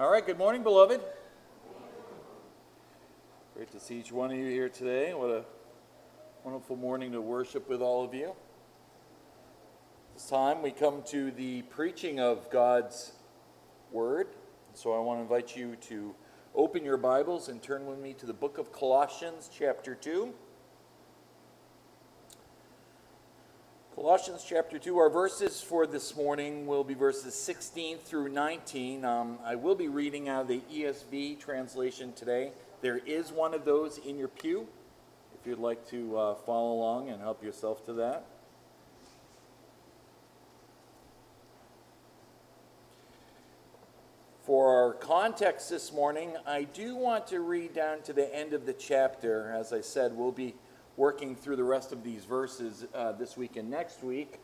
All right, good morning, beloved. Great to see each one of you here today. What a wonderful morning to worship with all of you. This time we come to the preaching of God's Word. So I want to invite you to open your Bibles and turn with me to the book of Colossians, chapter 2. Colossians chapter 2, our verses for this morning will be verses 16 through 19. Um, I will be reading out of the ESV translation today. There is one of those in your pew if you'd like to uh, follow along and help yourself to that. For our context this morning, I do want to read down to the end of the chapter. As I said, we'll be working through the rest of these verses uh, this week and next week,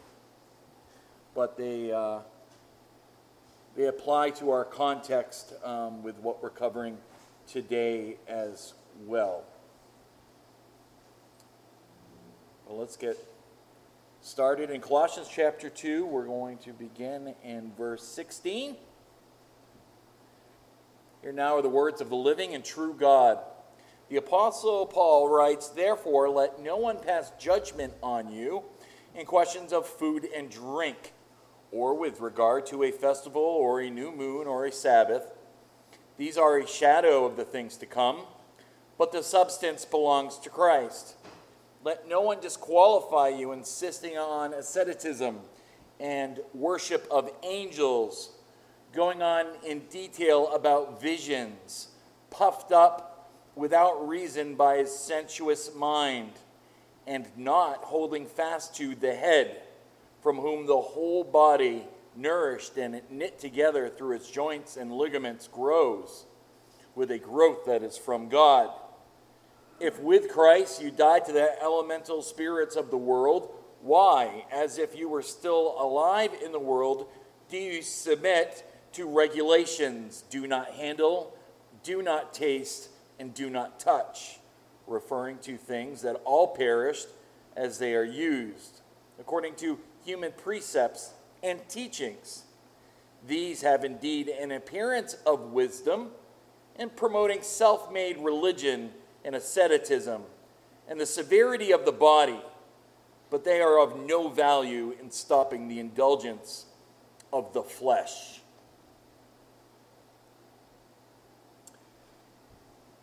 but they, uh, they apply to our context um, with what we're covering today as well. Well, let's get started. In Colossians chapter 2, we're going to begin in verse 16. Here now are the words of the living and true God. The Apostle Paul writes, Therefore, let no one pass judgment on you in questions of food and drink, or with regard to a festival, or a new moon, or a Sabbath. These are a shadow of the things to come, but the substance belongs to Christ. Let no one disqualify you, insisting on asceticism and worship of angels, going on in detail about visions, puffed up without reason by his sensuous mind, and not holding fast to the head, from whom the whole body, nourished and knit together through its joints and ligaments, grows with a growth that is from God. If with Christ you died to the elemental spirits of the world, why, as if you were still alive in the world, do you submit to regulations? Do not handle, do not taste, and do not touch, referring to things that all perished as they are used, according to human precepts and teachings. These have indeed an appearance of wisdom in promoting self made religion and asceticism and the severity of the body, but they are of no value in stopping the indulgence of the flesh.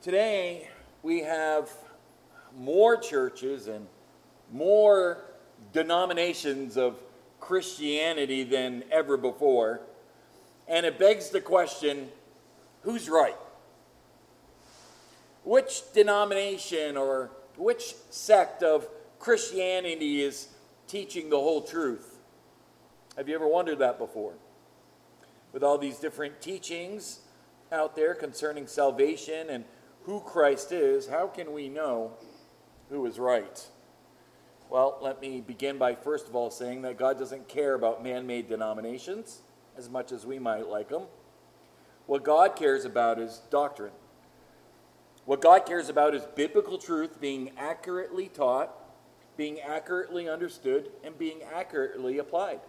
Today, we have more churches and more denominations of Christianity than ever before. And it begs the question who's right? Which denomination or which sect of Christianity is teaching the whole truth? Have you ever wondered that before? With all these different teachings out there concerning salvation and who Christ is, how can we know who is right? Well, let me begin by first of all saying that God doesn't care about man made denominations as much as we might like them. What God cares about is doctrine. What God cares about is biblical truth being accurately taught, being accurately understood, and being accurately applied.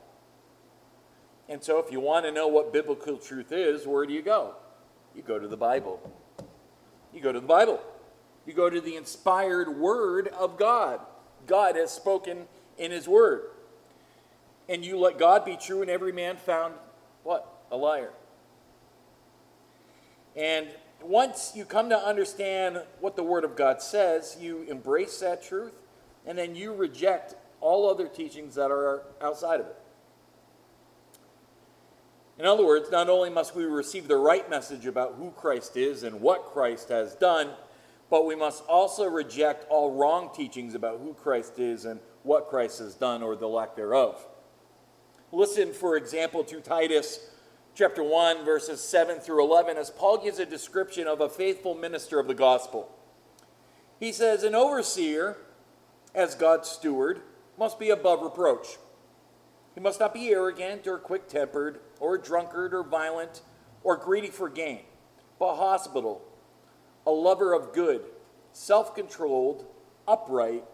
And so, if you want to know what biblical truth is, where do you go? You go to the Bible. You go to the Bible. You go to the inspired Word of God. God has spoken in His Word. And you let God be true and every man found what? A liar. And once you come to understand what the Word of God says, you embrace that truth and then you reject all other teachings that are outside of it. In other words, not only must we receive the right message about who Christ is and what Christ has done, but we must also reject all wrong teachings about who Christ is and what Christ has done or the lack thereof. Listen, for example, to Titus chapter 1, verses 7 through 11, as Paul gives a description of a faithful minister of the gospel. He says, An overseer, as God's steward, must be above reproach. He must not be arrogant or quick tempered or drunkard or violent or greedy for gain, but hospitable, a lover of good, self controlled, upright,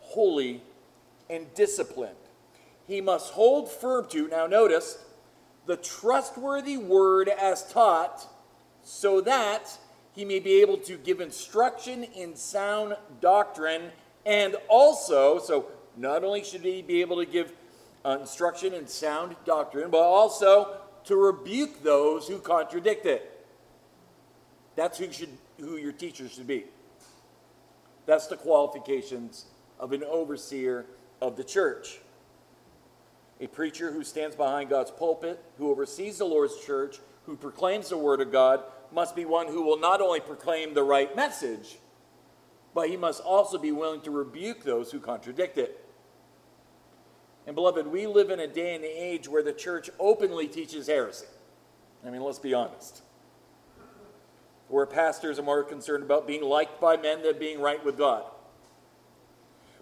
holy, and disciplined. He must hold firm to, now notice, the trustworthy word as taught so that he may be able to give instruction in sound doctrine, and also, so not only should he be able to give Uh, instruction in sound doctrine, but also to rebuke those who contradict it. That's who should who your teacher should be. That's the qualifications of an overseer of the church. A preacher who stands behind God's pulpit, who oversees the Lord's church, who proclaims the word of God, must be one who will not only proclaim the right message, but he must also be willing to rebuke those who contradict it. And beloved, we live in a day and age where the church openly teaches heresy. I mean, let's be honest. Where pastors are more concerned about being liked by men than being right with God.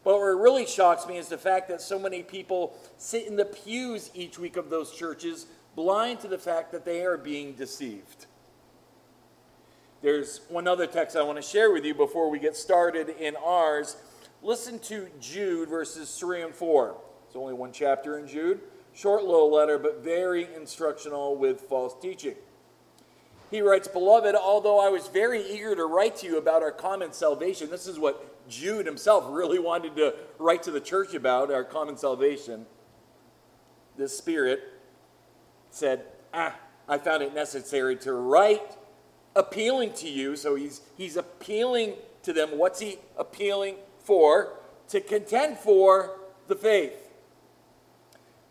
But what really shocks me is the fact that so many people sit in the pews each week of those churches blind to the fact that they are being deceived. There's one other text I want to share with you before we get started in ours. Listen to Jude verses 3 and 4. It's only one chapter in Jude. Short little letter, but very instructional with false teaching. He writes, Beloved, although I was very eager to write to you about our common salvation, this is what Jude himself really wanted to write to the church about, our common salvation. The Spirit said, Ah, I found it necessary to write appealing to you. So he's, he's appealing to them. What's he appealing for? To contend for the faith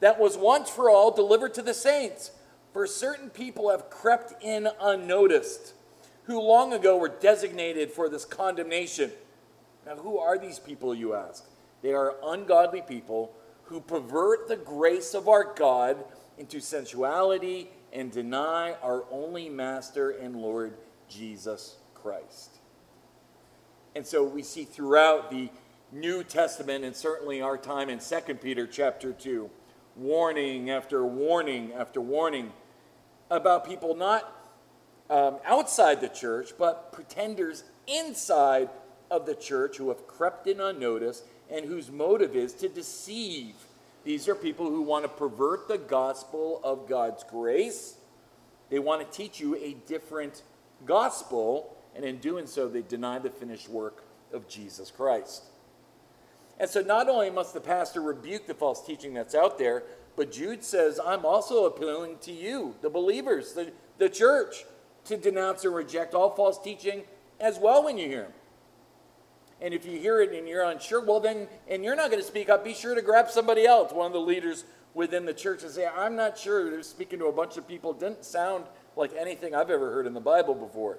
that was once for all delivered to the saints. For certain people have crept in unnoticed, who long ago were designated for this condemnation. Now, who are these people, you ask? They are ungodly people who pervert the grace of our God into sensuality and deny our only Master and Lord Jesus Christ. And so we see throughout the New Testament and certainly our time in 2 Peter chapter 2, warning after warning after warning about people not um, outside the church, but pretenders inside of the church who have crept in unnoticed and whose motive is to deceive these are people who want to pervert the gospel of God's grace. They want to teach you a different gospel, and in doing so, they deny the finished work of Jesus Christ. And so, not only must the pastor rebuke the false teaching that's out there, but Jude says, I'm also appealing to you, the believers, the, the church, to denounce and reject all false teaching as well when you hear them. And if you hear it and you're unsure, well, then, and you're not going to speak up, be sure to grab somebody else, one of the leaders within the church, and say, I'm not sure. They're speaking to a bunch of people. It didn't sound like anything I've ever heard in the Bible before.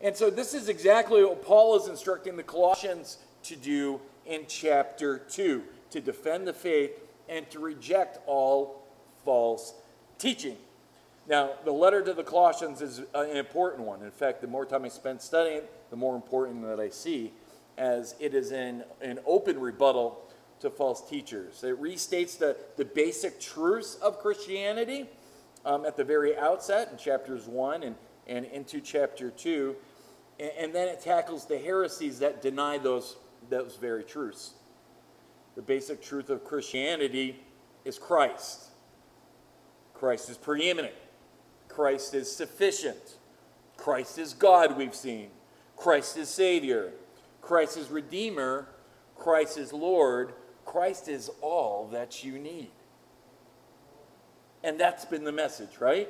And so, this is exactly what Paul is instructing the Colossians to do in chapter 2 to defend the faith and to reject all false teaching. Now, the letter to the Colossians is an important one. In fact, the more time I spend studying it, the more important that I see, as it is an, an open rebuttal to false teachers. It restates the, the basic truths of Christianity um, at the very outset in chapters 1 and, and into chapter 2, and, and then it tackles the heresies that deny those, those very truths. The basic truth of Christianity is Christ. Christ is preeminent. Christ is sufficient. Christ is God, we've seen. Christ is Savior. Christ is Redeemer. Christ is Lord. Christ is all that you need. And that's been the message, right?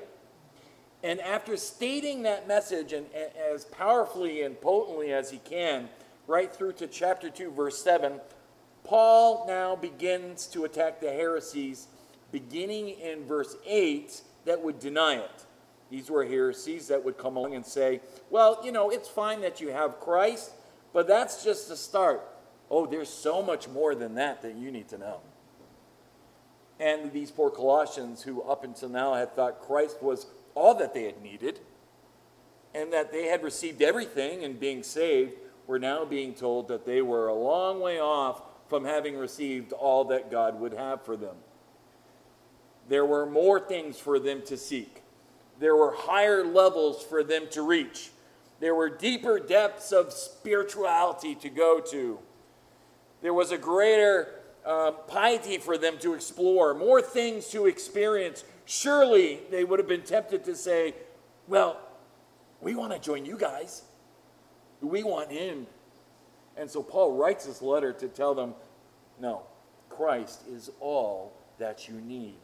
And after stating that message and, and as powerfully and potently as he can, right through to chapter 2, verse 7, Paul now begins to attack the heresies beginning in verse 8 that would deny it. These were heresies that would come along and say, well, you know, it's fine that you have Christ, but that's just the start. Oh, there's so much more than that that you need to know. And these poor Colossians, who up until now had thought Christ was all that they had needed, and that they had received everything and being saved, were now being told that they were a long way off from having received all that God would have for them. There were more things for them to seek. There were higher levels for them to reach. There were deeper depths of spirituality to go to. There was a greater um, piety for them to explore, more things to experience. Surely they would have been tempted to say, Well, We want to join you guys. We want in. And so Paul writes this letter to tell them no, Christ is all that you need.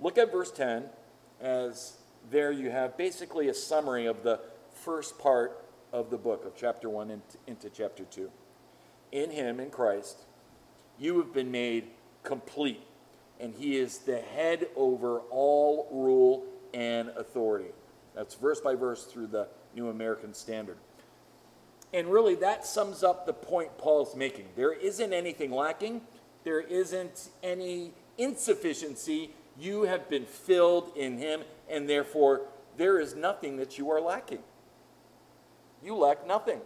Look at verse 10 as there you have basically a summary of the first part of the book of chapter 1 into chapter 2. In him, in Christ, you have been made complete, and he is the head over all rule and authority. That's verse by verse through the New American Standard. And really, that sums up the point Paul's making. There isn't anything lacking, there isn't any insufficiency. You have been filled in him, and therefore, there is nothing that you are lacking. You lack nothing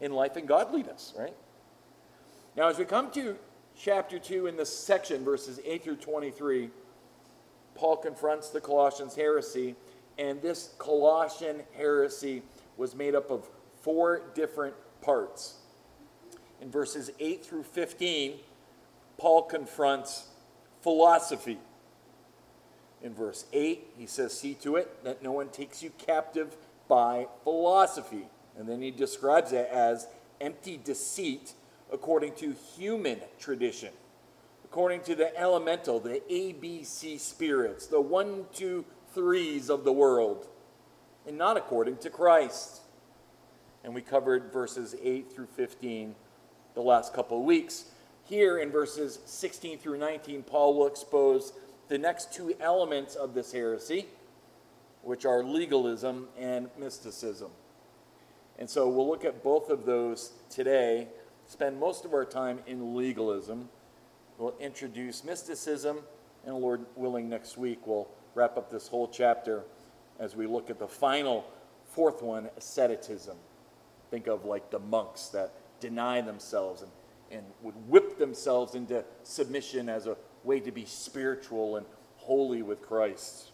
in life and godliness, right? Now, as we come to chapter 2 in this section, verses 8 through 23, Paul confronts the Colossians' heresy, and this Colossian heresy was made up of four different parts. In verses 8 through 15, Paul confronts philosophy. In verse 8, he says, See to it that no one takes you captive by philosophy. And then he describes it as empty deceit according to human tradition, according to the elemental, the ABC spirits, the one, two, threes of the world, and not according to Christ. And we covered verses 8 through 15 the last couple of weeks. Here in verses 16 through 19, Paul will expose the next two elements of this heresy, which are legalism and mysticism. And so we'll look at both of those today, spend most of our time in legalism. We'll introduce mysticism, and Lord willing, next week we'll wrap up this whole chapter as we look at the final fourth one asceticism. Think of like the monks that deny themselves and, and would whip themselves into submission as a way to be spiritual and holy with Christ.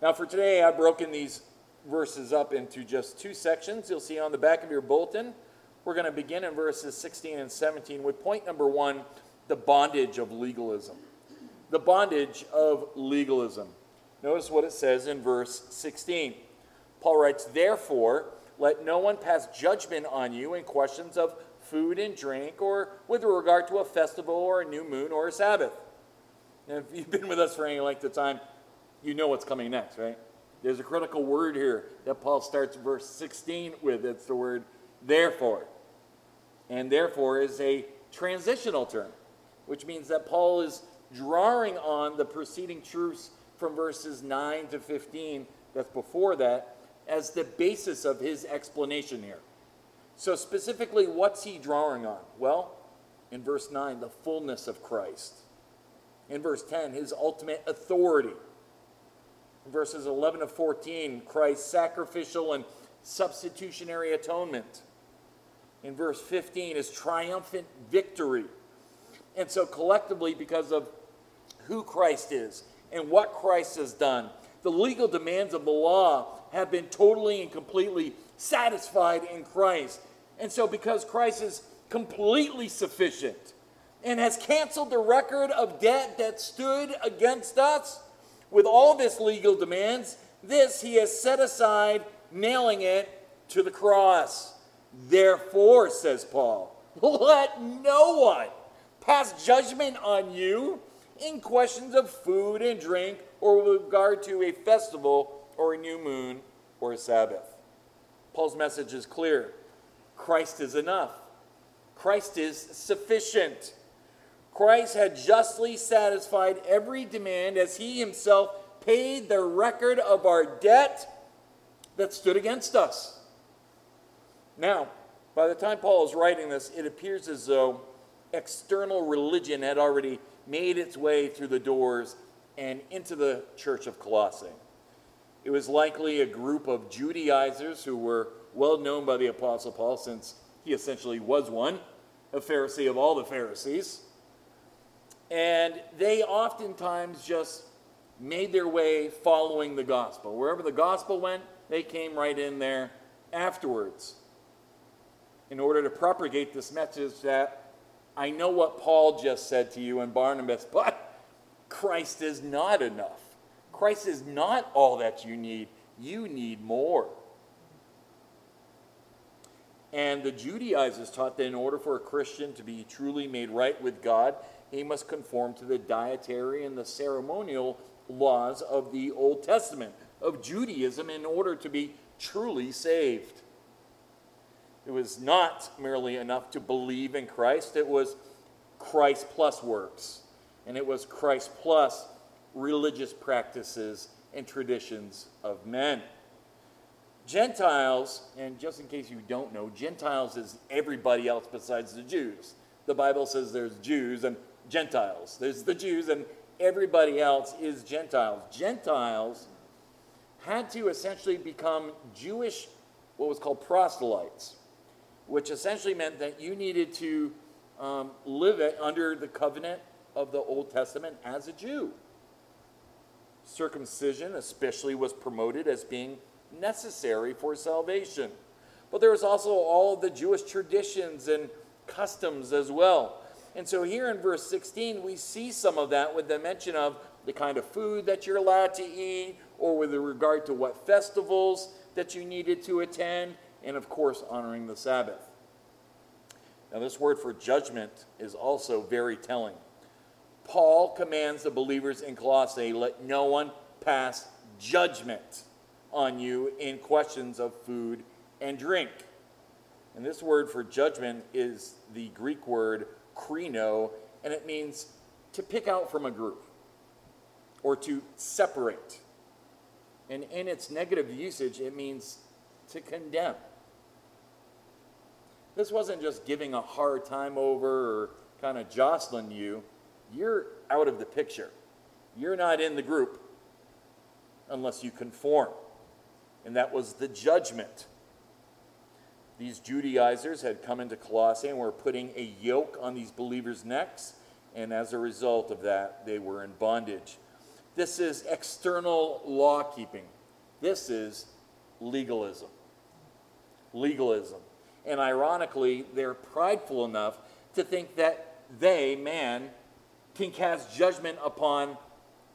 Now, for today, I've broken these verses up into just two sections. You'll see on the back of your bulletin. We're going to begin in verses 16 and 17 with point number one the bondage of legalism. The bondage of legalism. Notice what it says in verse 16. Paul writes, Therefore, let no one pass judgment on you in questions of food and drink or with regard to a festival or a new moon or a Sabbath. And if you've been with us for any length of time, you know what's coming next, right? There's a critical word here that Paul starts verse 16 with. It's the word therefore. And therefore is a transitional term, which means that Paul is drawing on the preceding truths from verses 9 to 15 that's before that as the basis of his explanation here. So, specifically, what's he drawing on? Well, in verse 9, the fullness of Christ. In verse 10, his ultimate authority. Verses 11 to 14, Christ's sacrificial and substitutionary atonement. In verse 15, his triumphant victory. And so, collectively, because of who Christ is and what Christ has done, the legal demands of the law have been totally and completely satisfied in Christ. And so, because Christ is completely sufficient and has canceled the record of debt that stood against us with all this legal demands, this he has set aside, nailing it to the cross. Therefore, says Paul, let no one pass judgment on you in questions of food and drink or with regard to a festival or a new moon or a Sabbath. Paul's message is clear Christ is enough, Christ is sufficient. Christ had justly satisfied every demand as he himself paid the record of our debt that stood against us. Now, by the time Paul is writing this, it appears as though external religion had already made its way through the doors and into the church of Colossae. It was likely a group of Judaizers who were well known by the Apostle Paul, since he essentially was one, a Pharisee of all the Pharisees. And they oftentimes just made their way following the gospel. Wherever the gospel went, they came right in there afterwards in order to propagate this message that I know what Paul just said to you and Barnabas, but Christ is not enough. Christ is not all that you need, you need more. And the Judaizers taught that in order for a Christian to be truly made right with God, he must conform to the dietary and the ceremonial laws of the Old Testament, of Judaism, in order to be truly saved. It was not merely enough to believe in Christ, it was Christ plus works. And it was Christ plus religious practices and traditions of men. Gentiles, and just in case you don't know, Gentiles is everybody else besides the Jews. The Bible says there's Jews and Gentiles. There's the Jews, and everybody else is Gentiles. Gentiles had to essentially become Jewish, what was called proselytes, which essentially meant that you needed to um, live it under the covenant of the Old Testament as a Jew. Circumcision, especially, was promoted as being necessary for salvation. But there was also all the Jewish traditions and customs as well. And so here in verse 16, we see some of that with the mention of the kind of food that you're allowed to eat, or with regard to what festivals that you needed to attend, and of course, honoring the Sabbath. Now, this word for judgment is also very telling. Paul commands the believers in Colossae let no one pass judgment on you in questions of food and drink. And this word for judgment is the Greek word krino, and it means to pick out from a group or to separate. And in its negative usage, it means to condemn. This wasn't just giving a hard time over or kind of jostling you. You're out of the picture. You're not in the group unless you conform. And that was the judgment these Judaizers had come into Colossae and were putting a yoke on these believers' necks, and as a result of that, they were in bondage. This is external law keeping. This is legalism. Legalism. And ironically, they're prideful enough to think that they, man, can cast judgment upon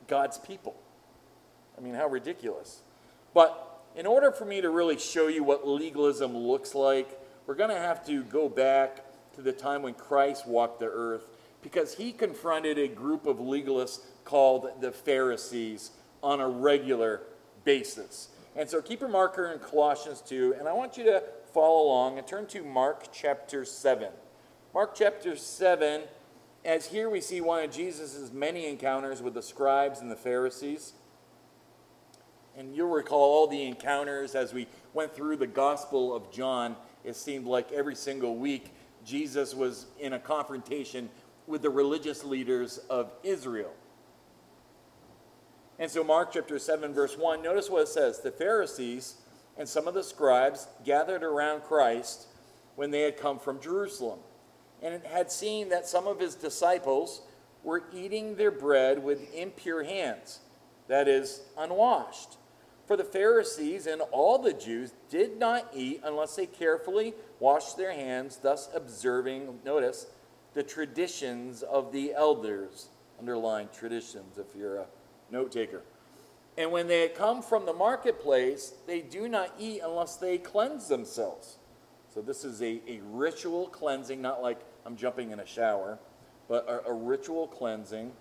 God's people. I mean, how ridiculous. But in order for me to really show you what legalism looks like, we're going to have to go back to the time when Christ walked the earth because he confronted a group of legalists called the Pharisees on a regular basis. And so keep your marker in Colossians 2, and I want you to follow along and turn to Mark chapter 7. Mark chapter 7, as here we see one of Jesus' many encounters with the scribes and the Pharisees. And you'll recall all the encounters as we went through the Gospel of John. It seemed like every single week Jesus was in a confrontation with the religious leaders of Israel. And so, Mark chapter 7, verse 1, notice what it says The Pharisees and some of the scribes gathered around Christ when they had come from Jerusalem, and had seen that some of his disciples were eating their bread with impure hands, that is, unwashed. For the Pharisees and all the Jews did not eat unless they carefully washed their hands, thus observing, notice, the traditions of the elders. Underline traditions if you're a note taker. And when they had come from the marketplace, they do not eat unless they cleanse themselves. So this is a, a ritual cleansing, not like I'm jumping in a shower, but a, a ritual cleansing.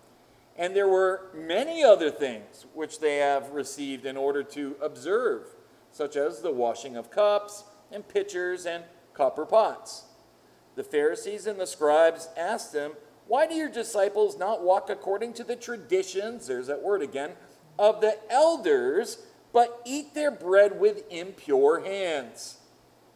And there were many other things which they have received in order to observe, such as the washing of cups and pitchers and copper pots. The Pharisees and the scribes asked them, Why do your disciples not walk according to the traditions, there's that word again, of the elders, but eat their bread with impure hands?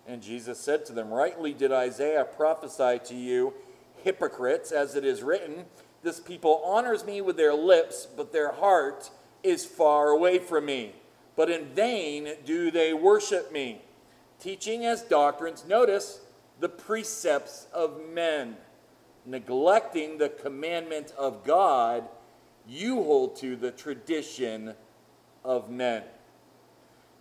And Jesus said to them, Rightly did Isaiah prophesy to you, hypocrites, as it is written, this people honors me with their lips, but their heart is far away from me. But in vain do they worship me, teaching as doctrines, notice, the precepts of men, neglecting the commandment of God, you hold to the tradition of men.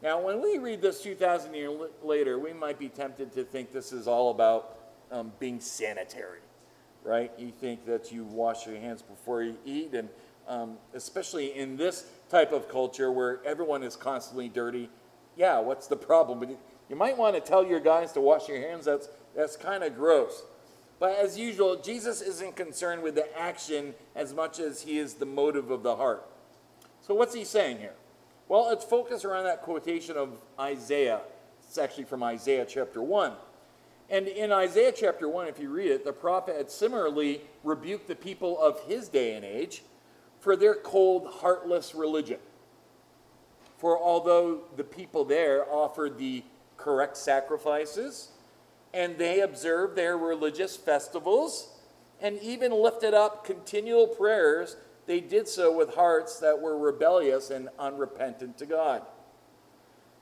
Now, when we read this 2,000 years later, we might be tempted to think this is all about um, being sanitary right? You think that you wash your hands before you eat, and um, especially in this type of culture where everyone is constantly dirty, yeah, what's the problem? But you might want to tell your guys to wash your hands. That's, that's kind of gross. But as usual, Jesus isn't concerned with the action as much as he is the motive of the heart. So, what's he saying here? Well, it's focused around that quotation of Isaiah. It's actually from Isaiah chapter 1. And in Isaiah chapter 1, if you read it, the prophet had similarly rebuked the people of his day and age for their cold, heartless religion. For although the people there offered the correct sacrifices, and they observed their religious festivals, and even lifted up continual prayers, they did so with hearts that were rebellious and unrepentant to God.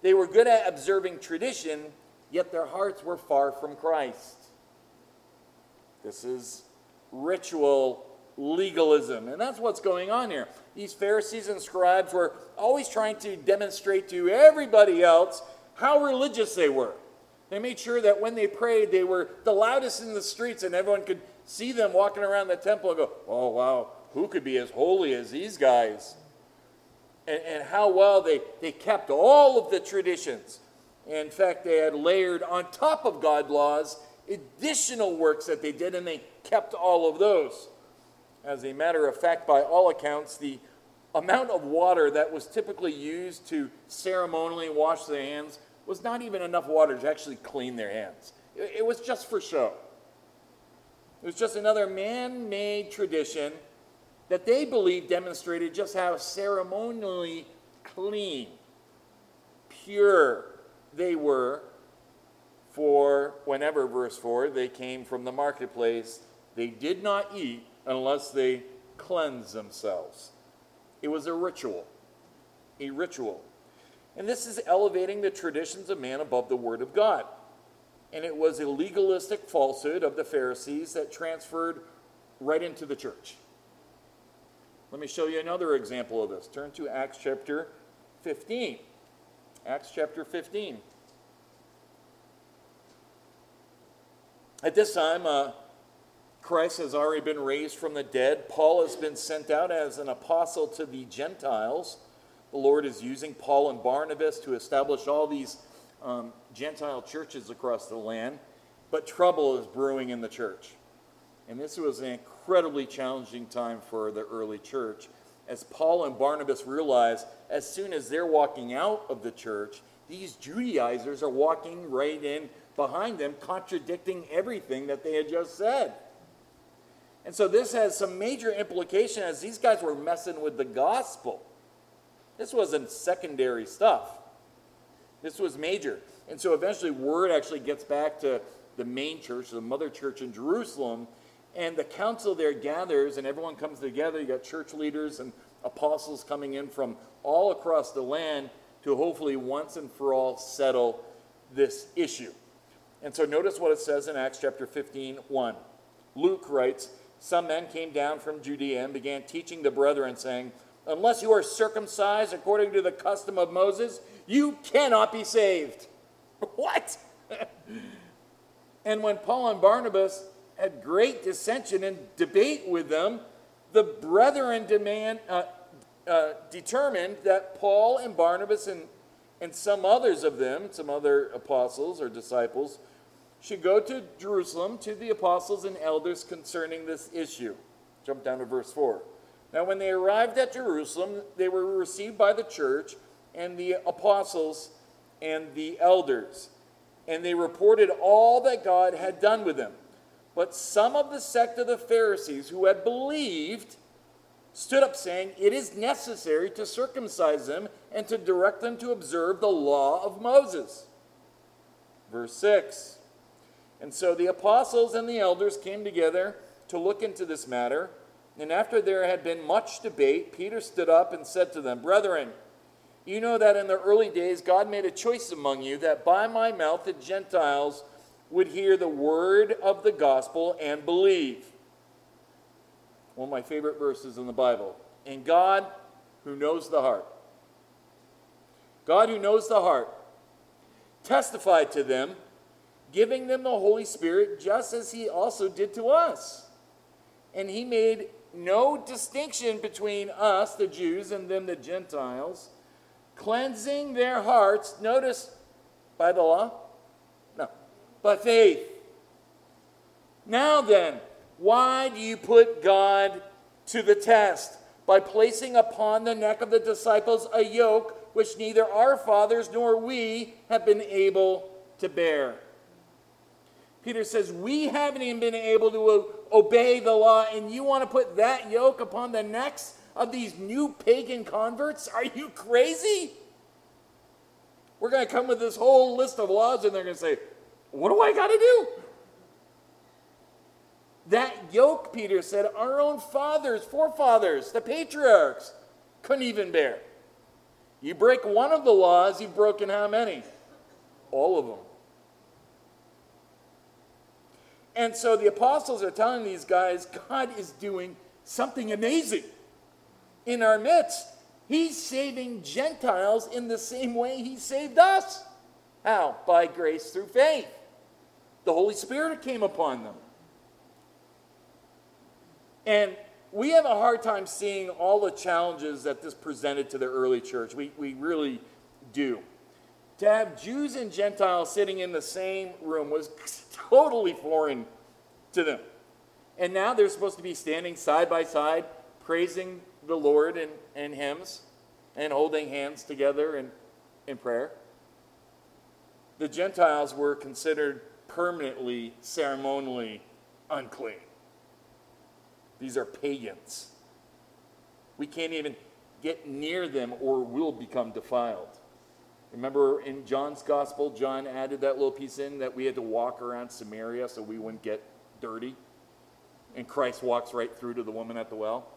They were good at observing tradition, yet their hearts were far from Christ. This is ritual legalism. And that's what's going on here. These Pharisees and scribes were always trying to demonstrate to everybody else how religious they were. They made sure that when they prayed, they were the loudest in the streets, and everyone could see them walking around the temple and go, Oh, wow, who could be as holy as these guys? And, and how well they, they kept all of the traditions. In fact, they had layered on top of God laws additional works that they did, and they kept all of those. As a matter of fact, by all accounts, the amount of water that was typically used to ceremonially wash the hands was not even enough water to actually clean their hands. It, was just for show. It was just another man made tradition that they believed demonstrated just how ceremonially clean, pure they were for whenever, verse 4, they came from the marketplace. They did not eat unless they cleansed themselves. It was a ritual. A ritual. And this is elevating the traditions of man above the Word of God. And it was a legalistic falsehood of the Pharisees that transferred right into the church. Let me show you another example of this. Turn to Acts chapter 15. Acts chapter 15. At this time, uh, Christ has already been raised from the dead. Paul has been sent out as an apostle to the Gentiles. The Lord is using Paul and Barnabas to establish all these um, Gentile churches across the land, but trouble is brewing in the church. And this was an incredibly challenging time for the early church as Paul and Barnabas realize as soon as they're walking out of the church, these Judaizers are walking right in behind them, contradicting everything that they had just said. And so this has some major implication as these guys were messing with the gospel. This wasn't secondary stuff. This was major. And so eventually, word actually gets back to the main church, the mother church in Jerusalem, and the council there gathers, and everyone comes together. You got church leaders and apostles coming in from all across the land to hopefully once and for all settle this issue. And so notice what it says in Acts chapter 15, 1. Luke writes, Some men came down from Judea and began teaching the brethren, saying, unless you are circumcised according to the custom of Moses, you cannot be saved. What? and when Paul and Barnabas had great dissension and debate with them, the brethren demand, uh, uh, determined that Paul and Barnabas and, and some others of them, some other apostles or disciples, should go to Jerusalem to the apostles and elders concerning this issue. Jump down to verse 4. Now, when they arrived at Jerusalem, they were received by the church and the apostles and the elders, and they reported all that God had done with them. But some of the sect of the Pharisees who had believed stood up saying, It is necessary to circumcise them and to direct them to observe the law of Moses. Verse 6 And so the apostles and the elders came together to look into this matter. And after there had been much debate, Peter stood up and said to them, Brethren, you know that in the early days God made a choice among you that by my mouth the Gentiles would hear the word of the gospel and believe. One of my favorite verses in the Bible. And God, who knows the heart, God, who knows the heart, testified to them, giving them the Holy Spirit just as he also did to us. and he made no distinction between us, the Jews, and them, the Gentiles, cleansing their hearts, notice, by the law? No, by faith. Now then, why do you put God to the test? By placing upon the neck of the disciples a yoke which neither our fathers nor we have been able to bear. Peter says, We haven't even been able to obey the law, and you want to put that yoke upon the necks of these new pagan converts? Are you crazy? We're going to come with this whole list of laws, and they're going to say, What do I got to do? That yoke, Peter said, our own fathers, forefathers, the patriarchs, couldn't even bear. You break one of the laws, you've broken how many? All of them. And so the apostles are telling these guys, God is doing something amazing in our midst. He's saving Gentiles in the same way He saved us. How? By grace through faith. The Holy Spirit came upon them. And we have a hard time seeing all the challenges that this presented to the early church. We, we really do. To have Jews and Gentiles sitting in the same room was totally foreign to them. And now they're supposed to be standing side by side, praising the Lord in, in hymns and holding hands together in, in prayer. The Gentiles were considered permanently, ceremonially unclean. These are pagans. We can't even get near them or we'll become defiled. Remember in John's gospel, John added that little piece in that we had to walk around Samaria so we wouldn't get dirty. And Christ walks right through to the woman at the well.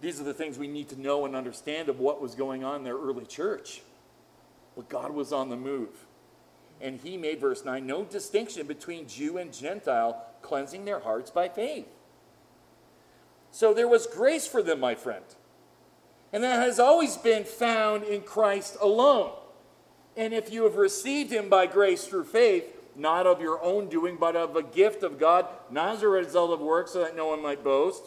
These are the things we need to know and understand of what was going on in their early church. But God was on the move. And he made, verse 9, no distinction between Jew and Gentile, cleansing their hearts by faith. So there was grace for them, my friend. And that has always been found in Christ alone. And if you have received him by grace through faith, not of your own doing, but of a gift of God, not as a result of works, so that no one might boast.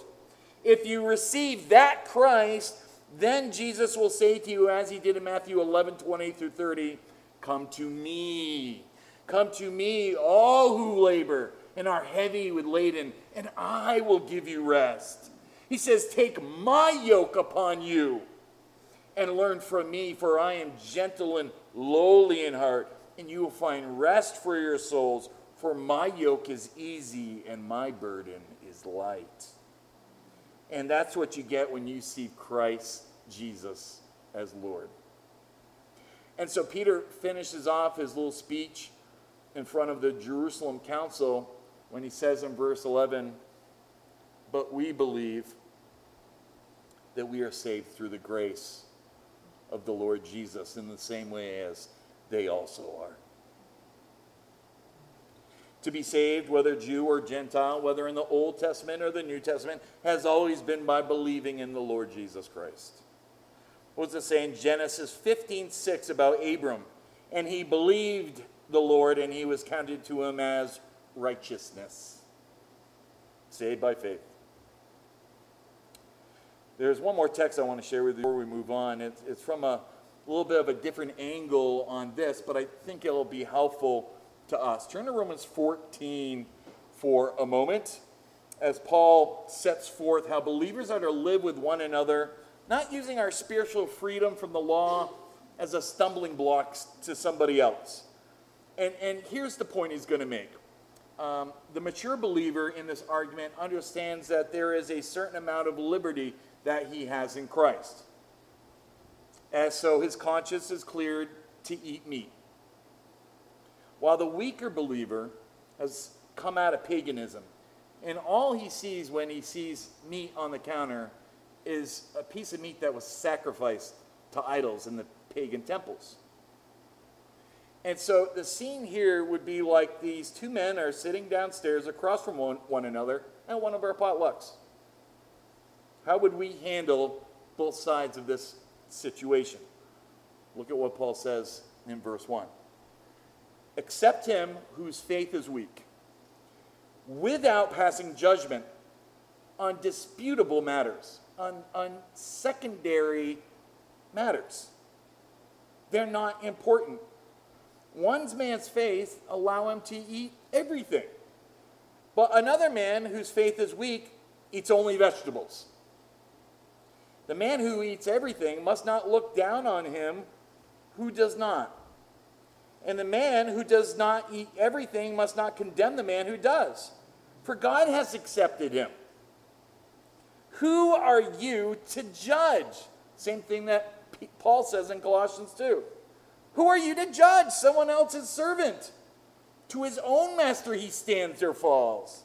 If you receive that Christ, then Jesus will say to you, as he did in Matthew 11 20 through 30, Come to me. Come to me, all who labor and are heavy with laden, and I will give you rest. He says, Take my yoke upon you and learn from me, for I am gentle and lowly in heart, and you will find rest for your souls. For my yoke is easy and my burden is light. And that's what you get when you see Christ Jesus as Lord. And so Peter finishes off his little speech in front of the Jerusalem council when he says in verse 11, But we believe that we are saved through the grace of the Lord Jesus in the same way as they also are. To be saved, whether Jew or Gentile, whether in the Old Testament or the New Testament, has always been by believing in the Lord Jesus Christ. What does it say in Genesis 15 6 about Abram? And he believed the Lord, and he was counted to him as righteousness. Saved by faith. There's one more text I want to share with you before we move on. It's, it's from a little bit of a different angle on this, but I think it'll be helpful to us. Turn to Romans 14 for a moment as Paul sets forth how believers are to live with one another, not using our spiritual freedom from the law as a stumbling block to somebody else. And, and here's the point he's going to make um, the mature believer in this argument understands that there is a certain amount of liberty that he has in Christ. And so his conscience is cleared to eat meat. While the weaker believer has come out of paganism, and all he sees when he sees meat on the counter is a piece of meat that was sacrificed to idols in the pagan temples. And so the scene here would be like these two men are sitting downstairs across from one, one another at one of our potlucks. How would we handle both sides of this situation? Look at what Paul says in verse 1. Accept him whose faith is weak, without passing judgment on disputable matters, on, on secondary matters. They're not important. One's man's faith allow him to eat everything. But another man whose faith is weak eats only vegetables. The man who eats everything must not look down on him who does not. And the man who does not eat everything must not condemn the man who does, for God has accepted him. Who are you to judge? Same thing that Paul says in Colossians 2. Who are you to judge someone else's servant? To his own master he stands or falls.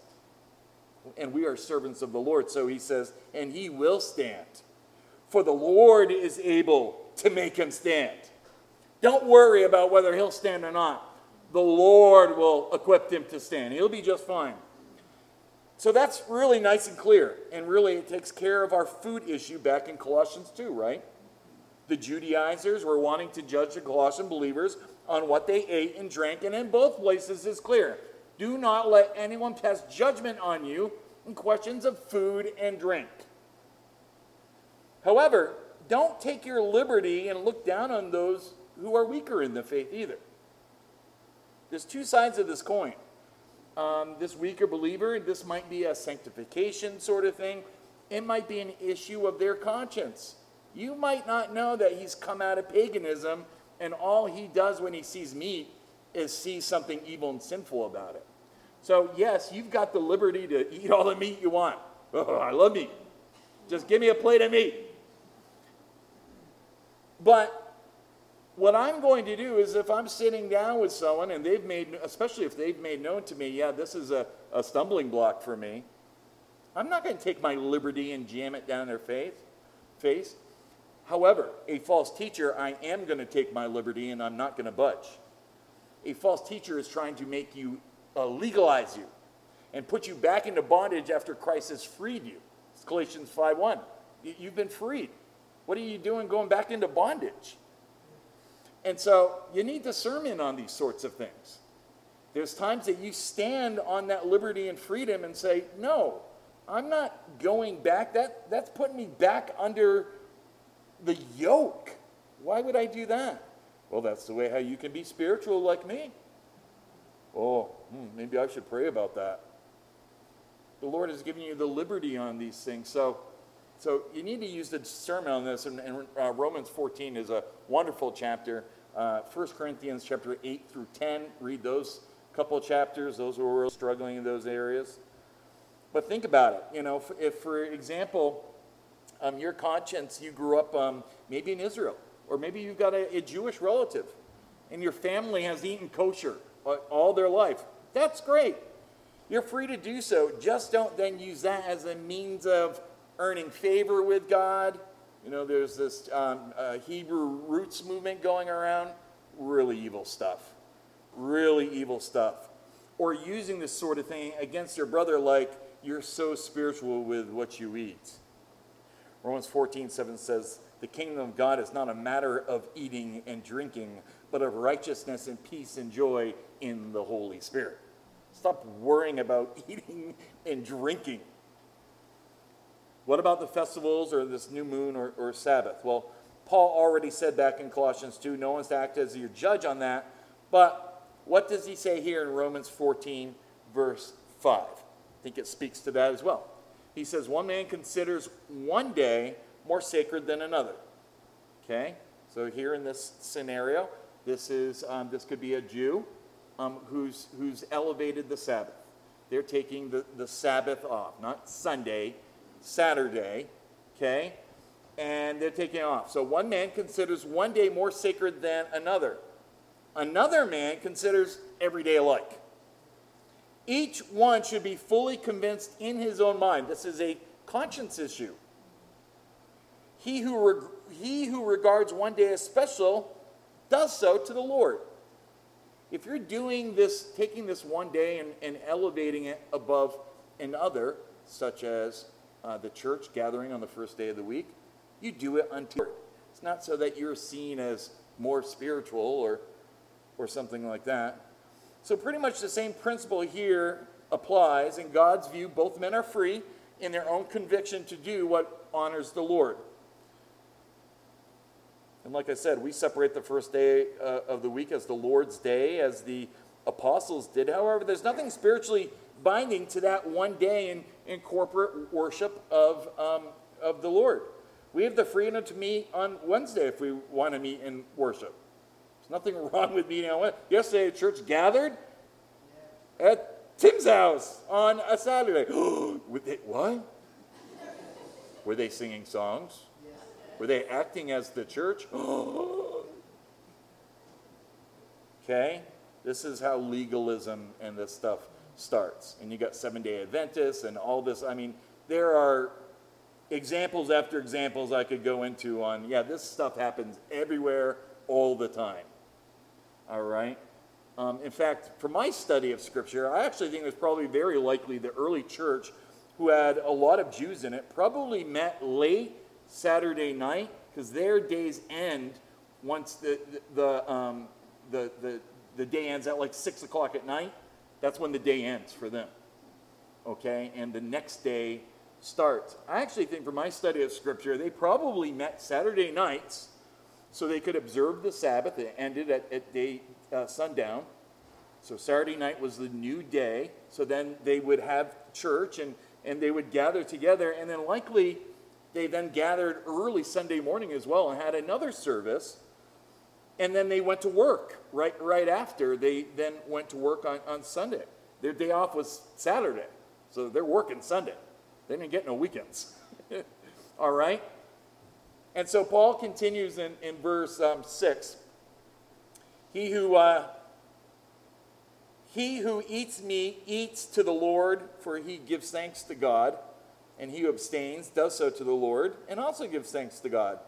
And we are servants of the Lord, so he says, and he will stand. For the Lord is able to make him stand. Don't worry about whether he'll stand or not. The Lord will equip him to stand. He'll be just fine. So that's really nice and clear. And really, it takes care of our food issue back in Colossians 2, right? The Judaizers were wanting to judge the Colossian believers on what they ate and drank, and in both places is clear. Do not let anyone pass judgment on you in questions of food and drink. However, don't take your liberty and look down on those who are weaker in the faith either. There's two sides of this coin. Um, this weaker believer, this might be a sanctification sort of thing. It might be an issue of their conscience. You might not know that he's come out of paganism and all he does when he sees meat is see something evil and sinful about it. So, yes, you've got the liberty to eat all the meat you want. Oh, I love meat. Just give me a plate of meat. But what I'm going to do is if I'm sitting down with someone and they've made, especially if they've made known to me, yeah, this is a, a stumbling block for me, I'm not going to take my liberty and jam it down their face. face. However, a false teacher, I am going to take my liberty and I'm not going to budge. A false teacher is trying to make you uh, legalize you and put you back into bondage after Christ has freed you. It's Galatians 5.1. You've been freed. What are you doing going back into bondage? And so you need discernment on these sorts of things. There's times that you stand on that liberty and freedom and say, no, I'm not going back. That, that's putting me back under the yoke. Why would I do that? Well, that's the way how you can be spiritual like me. Oh, hmm, maybe I should pray about that. The Lord has given you the liberty on these things. So so you need to use the discernment on this, and, and uh, Romans 14 is a wonderful chapter. Uh, 1 Corinthians chapter 8 through 10, read those couple chapters, those who are struggling in those areas. But think about it. You know, if, for example, um, your conscience, you grew up um, maybe in Israel, or maybe you've got a, a Jewish relative, and your family has eaten kosher all their life. That's great. You're free to do so. Just don't then use that as a means of earning favor with God. You know, there's this um, uh, Hebrew roots movement going around. Really evil stuff. Really evil stuff. Or using this sort of thing against your brother, like, you're so spiritual with what you eat. Romans 14, 7 says, The kingdom of God is not a matter of eating and drinking, but of righteousness and peace and joy in the Holy Spirit. Stop worrying about eating and drinking. What about the festivals or this new moon or, or Sabbath? Well, Paul already said back in Colossians 2, no one's to act as your judge on that. But what does he say here in Romans 14, verse 5? I think it speaks to that as well. He says, One man considers one day more sacred than another. Okay? So here in this scenario, this is um, this could be a Jew um, who's who's elevated the Sabbath. They're taking the, the Sabbath off, not Sunday, Saturday, okay? And they're taking off. So one man considers one day more sacred than another. Another man considers every day alike. Each one should be fully convinced in his own mind. This is a conscience issue. He who, reg- he who regards one day as special does so to the Lord. If you're doing this, taking this one day and, and elevating it above another, such as uh, the church gathering on the first day of the week, you do it unto It's not so that you're seen as more spiritual or, or something like that. So, pretty much the same principle here applies. In God's view, both men are free in their own conviction to do what honors the Lord. And like I said, we separate the first day uh, of the week as the Lord's day, as the apostles did. However, there's nothing spiritually binding to that one day in, in corporate worship of, um, of the Lord. We have the freedom to meet on Wednesday if we want to meet in worship. There's nothing wrong with meeting on Wednesday. Yesterday, the church gathered at Tim's house on a Saturday. what? Were they singing songs? Were they acting as the church? okay? This is how legalism and this stuff starts. And you got seven day Adventists and all this. I mean, there are examples after examples I could go into on, yeah, this stuff happens everywhere all the time. All right? Um, in fact, for my study of Scripture, I actually think it was probably very likely the early church, who had a lot of Jews in it, probably met late Saturday night because their days end once the, the, um, the, the, the day ends at like 6 o'clock at night. That's when the day ends for them. Okay? And the next day starts. I actually think for my study of Scripture, they probably met Saturday nights so they could observe the Sabbath. It ended at, at day uh, sundown. So Saturday night was the new day. So then they would have church and, and they would gather together. And then likely they then gathered early Sunday morning as well and had another service. And then they went to work right, right after. They then went to work on, on Sunday. Their day off was Saturday. So they're working Sunday. They didn't get no weekends. All right? And so Paul continues in, in verse um, 6 He who. Uh, he who eats meat eats to the Lord, for he gives thanks to God and he who abstains does so to the Lord and also gives thanks to God.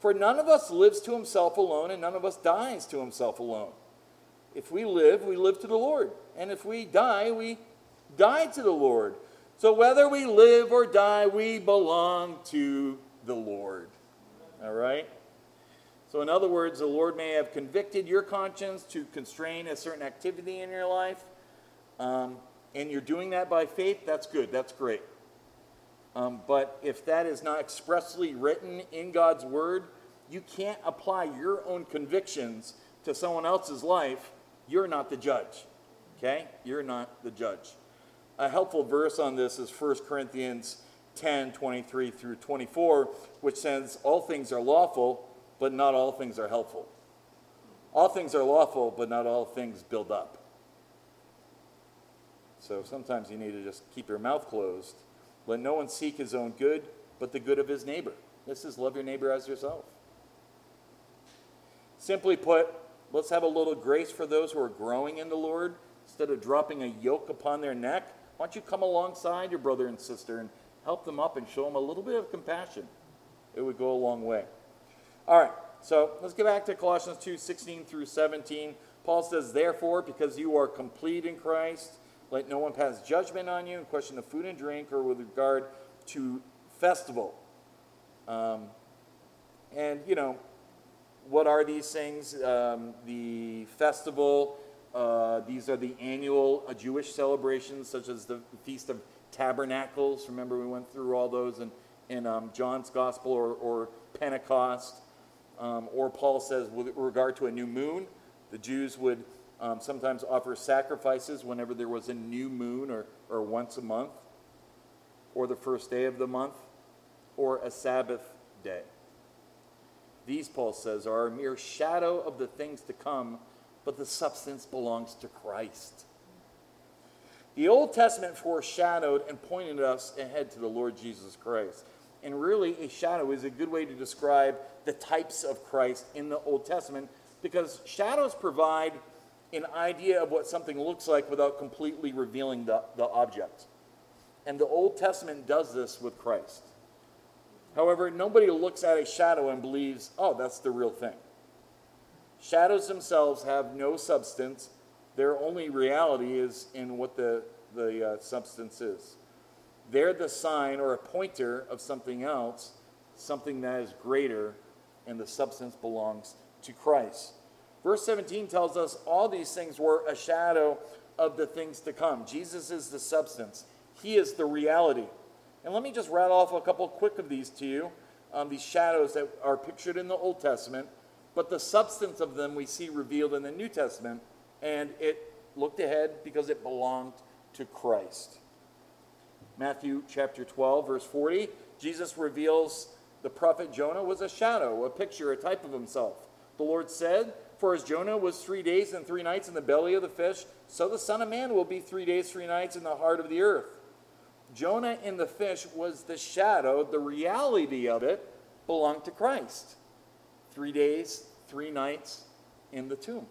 For none of us lives to himself alone, and none of us dies to himself alone. If we live, we live to the Lord. And if we die, we die to the Lord. So whether we live or die, we belong to the Lord. All right? So, in other words, the Lord may have convicted your conscience to constrain a certain activity in your life, um, and you're doing that by faith, that's good. That's great. Um, but if that is not expressly written in God's word, you can't apply your own convictions to someone else's life. You're not the judge. Okay? You're not the judge. A helpful verse on this is 1 Corinthians 10 23 through 24, which says, All things are lawful, but not all things are helpful. All things are lawful, but not all things build up. So sometimes you need to just keep your mouth closed let no one seek his own good, but the good of his neighbor. This is love your neighbor as yourself. Simply put, let's have a little grace for those who are growing in the Lord. Instead of dropping a yoke upon their neck, why don't you come alongside your brother and sister and help them up and show them a little bit of compassion? It would go a long way. All right, so let's get back to Colossians 2 16 through 17. Paul says, Therefore, because you are complete in Christ, let no one pass judgment on you in question of food and drink or with regard to festival. Um, and, you know, what are these things? Um, the festival, uh, these are the annual uh, Jewish celebrations, such as the Feast of Tabernacles. Remember, we went through all those in, in um, John's Gospel or, or Pentecost. Um, or Paul says, with regard to a new moon, the Jews would um, sometimes offer sacrifices whenever there was a new moon or, or once a month, or the first day of the month, or a Sabbath day. These, Paul says, are a mere shadow of the things to come, but the substance belongs to Christ. The Old Testament foreshadowed and pointed us ahead to the Lord Jesus Christ. And really, a shadow is a good way to describe the types of Christ in the Old Testament because shadows provide an idea of what something looks like without completely revealing the, the object. And the Old Testament does this with Christ. However, nobody looks at a shadow and believes, oh, that's the real thing. Shadows themselves have no substance. Their only reality is in what the, the uh, substance is. They're the sign or a pointer of something else, something that is greater, and the substance belongs to Christ. Verse 17 tells us all these things were a shadow of the things to come. Jesus is the substance, He is the reality. And let me just rattle off a couple quick of these to you um, these shadows that are pictured in the Old Testament, but the substance of them we see revealed in the New Testament, and it looked ahead because it belonged to Christ. Matthew chapter 12, verse 40, Jesus reveals the prophet Jonah was a shadow, a picture, a type of himself. The Lord said, For as Jonah was three days and three nights in the belly of the fish, so the Son of Man will be three days, three nights in the heart of the earth. Jonah in the fish was the shadow, the reality of it belonged to Christ. Three days, three nights in the tomb.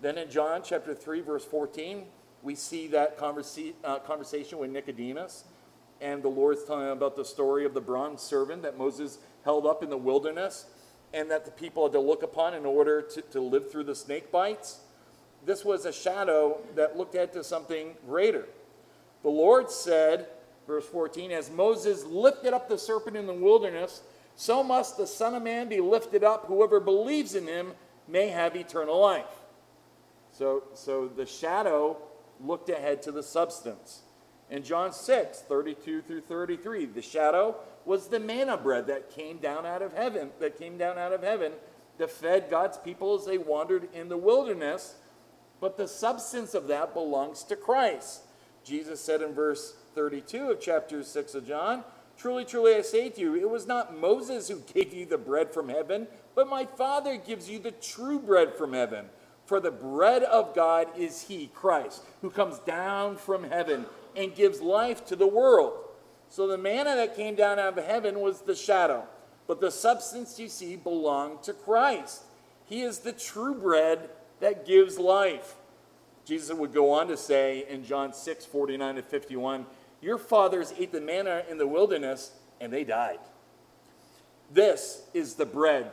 Then in John chapter 3, verse 14, we see that conversa- uh, conversation with Nicodemus, and the Lord's telling him about the story of the bronze serpent that Moses held up in the wilderness and that the people had to look upon in order to, to live through the snake bites. This was a shadow that looked ahead to something greater. The Lord said, verse 14, as Moses lifted up the serpent in the wilderness, so must the Son of Man be lifted up. Whoever believes in him may have eternal life. So, so the shadow looked ahead to the substance. In John 6, 32 through 33, the shadow was the manna bread that came down out of heaven, that came down out of heaven that fed God's people as they wandered in the wilderness. But the substance of that belongs to Christ. Jesus said in verse 32 of chapter 6 of John, Truly, truly, I say to you, it was not Moses who gave you the bread from heaven, but my Father gives you the true bread from heaven. For the bread of God is He, Christ, who comes down from heaven and gives life to the world. So the manna that came down out of heaven was the shadow, but the substance you see belonged to Christ. He is the true bread that gives life. Jesus would go on to say in John 6 49 to 51, Your fathers ate the manna in the wilderness, and they died. This is the bread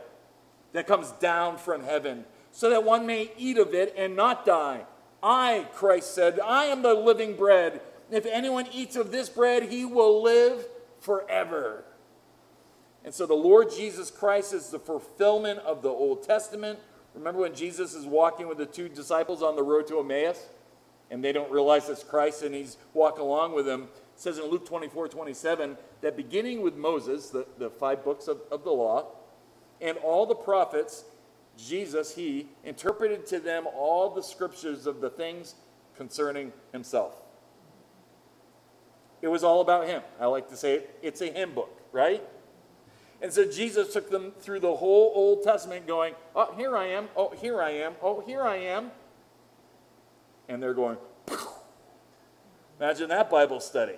that comes down from heaven, so that one may eat of it and not die. I, Christ said, I am the living bread. If anyone eats of this bread, he will live forever. And so the Lord Jesus Christ is the fulfillment of the Old Testament. Remember when Jesus is walking with the two disciples on the road to Emmaus? And they don't realize it's Christ, and he's walking along with them. It says in Luke 24 27 that beginning with Moses, the, the five books of, of the law, and all the prophets, Jesus, he interpreted to them all the scriptures of the things concerning himself. It was all about him. I like to say it, it's a hymn book, right? And so Jesus took them through the whole Old Testament, going, Oh, here I am. Oh, here I am. Oh, here I am. And they're going, Imagine that Bible study.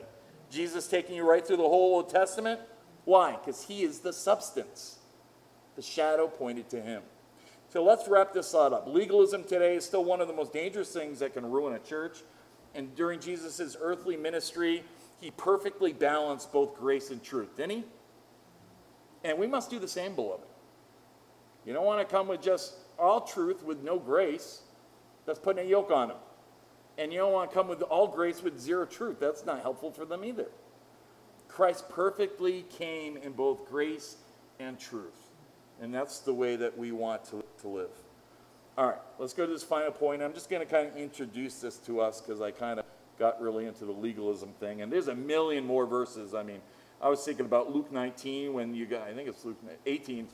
Jesus taking you right through the whole Old Testament. Why? Because he is the substance. The shadow pointed to him. So let's wrap this thought up. Legalism today is still one of the most dangerous things that can ruin a church. And during Jesus' earthly ministry, he perfectly balanced both grace and truth, didn't he? And we must do the same, beloved. You don't want to come with just all truth with no grace. That's putting a yoke on them. And you don't want to come with all grace with zero truth. That's not helpful for them either. Christ perfectly came in both grace and truth. And that's the way that we want to, to live. All right, let's go to this final point. I'm just going to kind of introduce this to us because I kind of got really into the legalism thing. And there's a million more verses. I mean, I was thinking about Luke 19 when you got, I think it's Luke 18,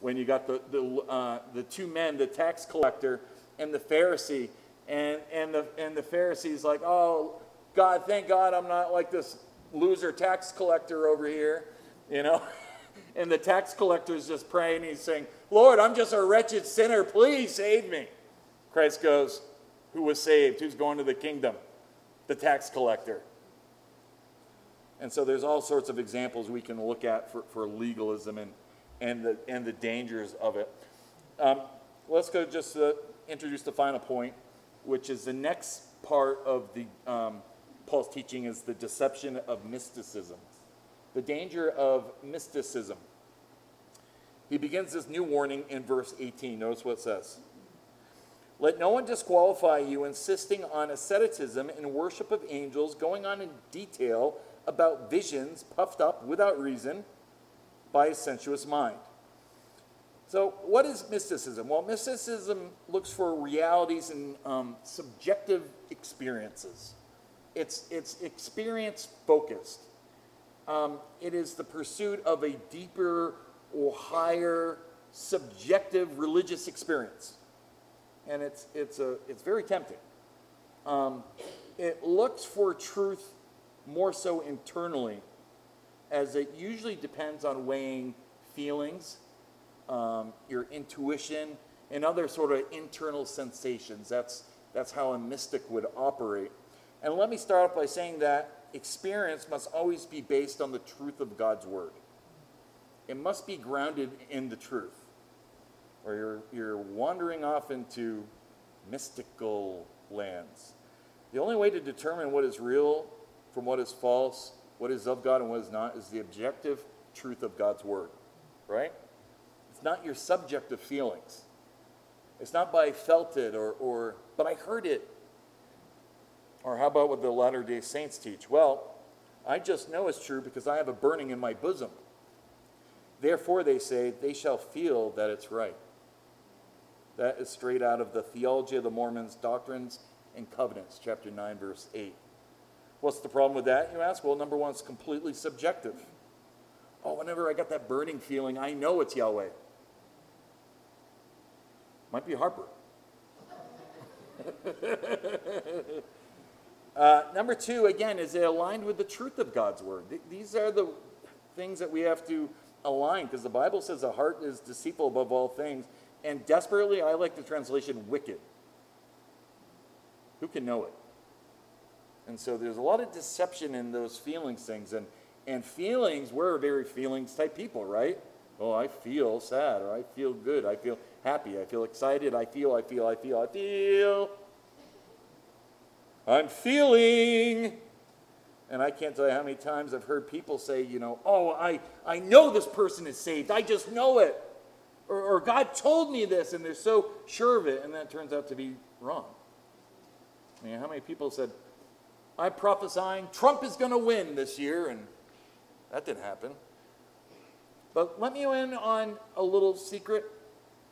when you got the, the, uh, the two men, the tax collector and the Pharisee. And, and, the, and the Pharisee's like, oh, God, thank God I'm not like this loser tax collector over here, you know? and the tax collector's just praying. He's saying, Lord, I'm just a wretched sinner. Please save me. Christ goes, Who was saved? Who's going to the kingdom? The tax collector. And so there's all sorts of examples we can look at for, for legalism and, and, the, and the dangers of it. Um, let's go just uh, introduce the final point, which is the next part of the um, Paul's teaching is the deception of mysticism. The danger of mysticism. He begins this new warning in verse 18. Notice what it says. Let no one disqualify you insisting on asceticism and worship of angels, going on in detail about visions puffed up without reason by a sensuous mind. So, what is mysticism? Well, mysticism looks for realities and um, subjective experiences. It's, it's experience focused. Um, it is the pursuit of a deeper or higher subjective religious experience. And it's, it's, a, it's very tempting. Um, it looks for truth more so internally, as it usually depends on weighing feelings um, your intuition, and other sort of internal sensations. That's, that's how a mystic would operate. And let me start off by saying that experience must always be based on the truth of God's word. It must be grounded in the truth, or you're, you're wandering off into mystical lands. The only way to determine what is real from what is false, what is of God and what is not, is the objective truth of God's word, right? It's not your subjective feelings. It's not by I felt it or, or but I heard it. Or how about what the Latter day Saints teach? Well, I just know it's true because I have a burning in my bosom. Therefore, they say, they shall feel that it's right. That is straight out of the Theology of the Mormons, Doctrines and Covenants, chapter 9, verse 8. What's the problem with that, you ask? Well, number one, it's completely subjective. Oh, whenever I got that burning feeling, I know it's Yahweh. Might be Harper. uh, number two, again, is it aligned with the truth of God's word? Th- these are the things that we have to align because the Bible says the heart is deceitful above all things and desperately, I like the translation wicked. Who can know it? And so there's a lot of deception in those feelings things. And, and feelings, we're very feelings type people, right? Oh, I feel sad or I feel good. I feel happy. I feel excited. I feel, I feel, I feel, I feel. I'm feeling. And I can't tell you how many times I've heard people say, you know, oh, I, I know this person is saved. I just know it. Or, or God told me this, and they're so sure of it, and that turns out to be wrong. I mean, how many people said, I'm prophesying Trump is going to win this year, and that didn't happen. But let me in on a little secret.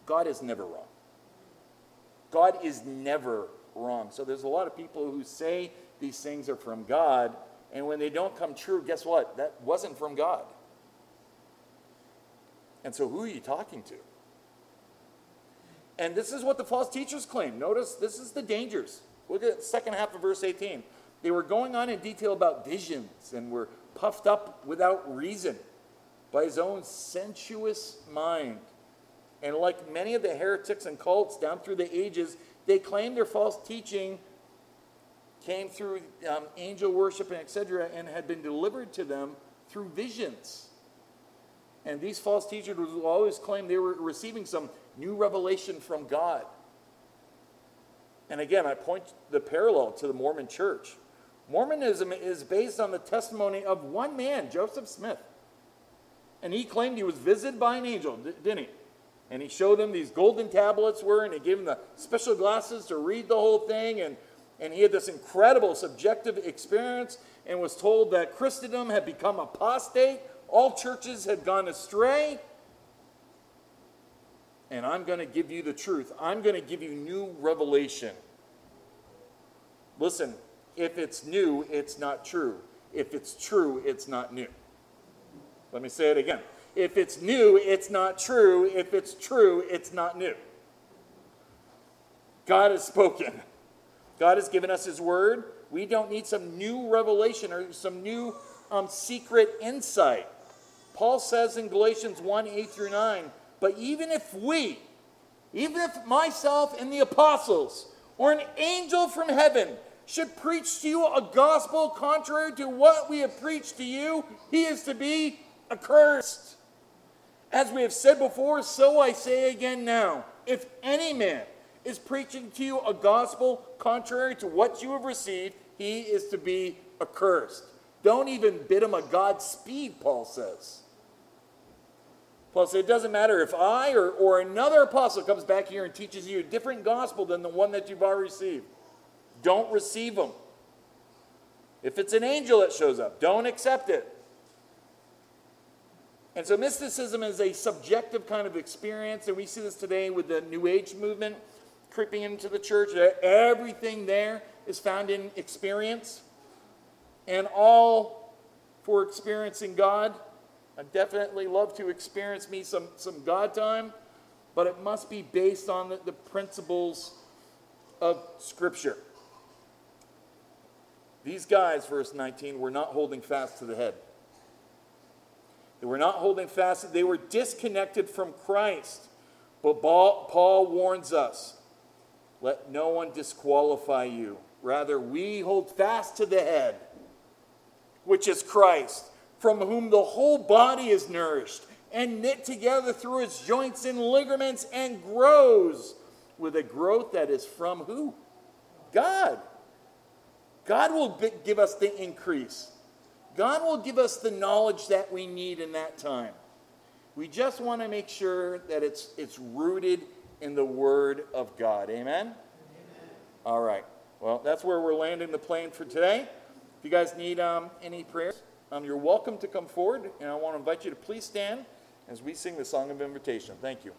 God is never wrong. God is never wrong. So there's a lot of people who say these things are from God, and when they don't come true, guess what? That wasn't from God. And so who are you talking to? And this is what the false teachers claim. Notice this is the dangers. Look at the second half of verse 18. They were going on in detail about visions and were puffed up without reason by his own sensuous mind. And like many of the heretics and cults down through the ages, they claim their false teaching came through um, angel worship and etc., and had been delivered to them through visions. And these false teachers will always claim they were receiving some new revelation from God. And again, I point the parallel to the Mormon church. Mormonism is based on the testimony of one man, Joseph Smith. And he claimed he was visited by an angel, didn't he? And he showed them these golden tablets were, and he gave them the special glasses to read the whole thing. And, and he had this incredible subjective experience and was told that Christendom had become apostate, all churches had gone astray. And I'm going to give you the truth. I'm going to give you new revelation. Listen, if it's new, it's not true. If it's true, it's not new. Let me say it again. If it's new, it's not true. If it's true, it's not new. God has spoken. God has given us His word. We don't need some new revelation or some new um, secret insight. Paul says in Galatians 1 8 through 9, but even if we, even if myself and the apostles, or an angel from heaven should preach to you a gospel contrary to what we have preached to you, he is to be accursed. As we have said before, so I say again now if any man is preaching to you a gospel contrary to what you have received, he is to be accursed. Don't even bid him a Godspeed, Paul says. Paul said, It doesn't matter if I or, or another apostle comes back here and teaches you a different gospel than the one that you've already received. Don't receive them. If it's an angel that shows up, don't accept it. And so mysticism is a subjective kind of experience, and we see this today with the New Age movement creeping into the church. Everything there is found in experience, and all for experiencing God. I definitely love to experience me some, some God time, but it must be based on the, the principles of Scripture. These guys, verse 19, were not holding fast to the head. They were not holding fast, they were disconnected from Christ. But Paul warns us let no one disqualify you. Rather, we hold fast to the head, which is Christ, from whom the whole body is nourished and knit together through its joints and ligaments and grows with a growth that is from who? God. God will give us the increase. God will give us the knowledge that we need in that time. We just want to make sure that it's, it's rooted in the Word of God. Amen? Amen? All right. Well, that's where we're landing the plane for today. If you guys need um, any prayers, um, you're welcome to come forward. And I want to invite you to please stand as we sing the song of invitation. Thank you.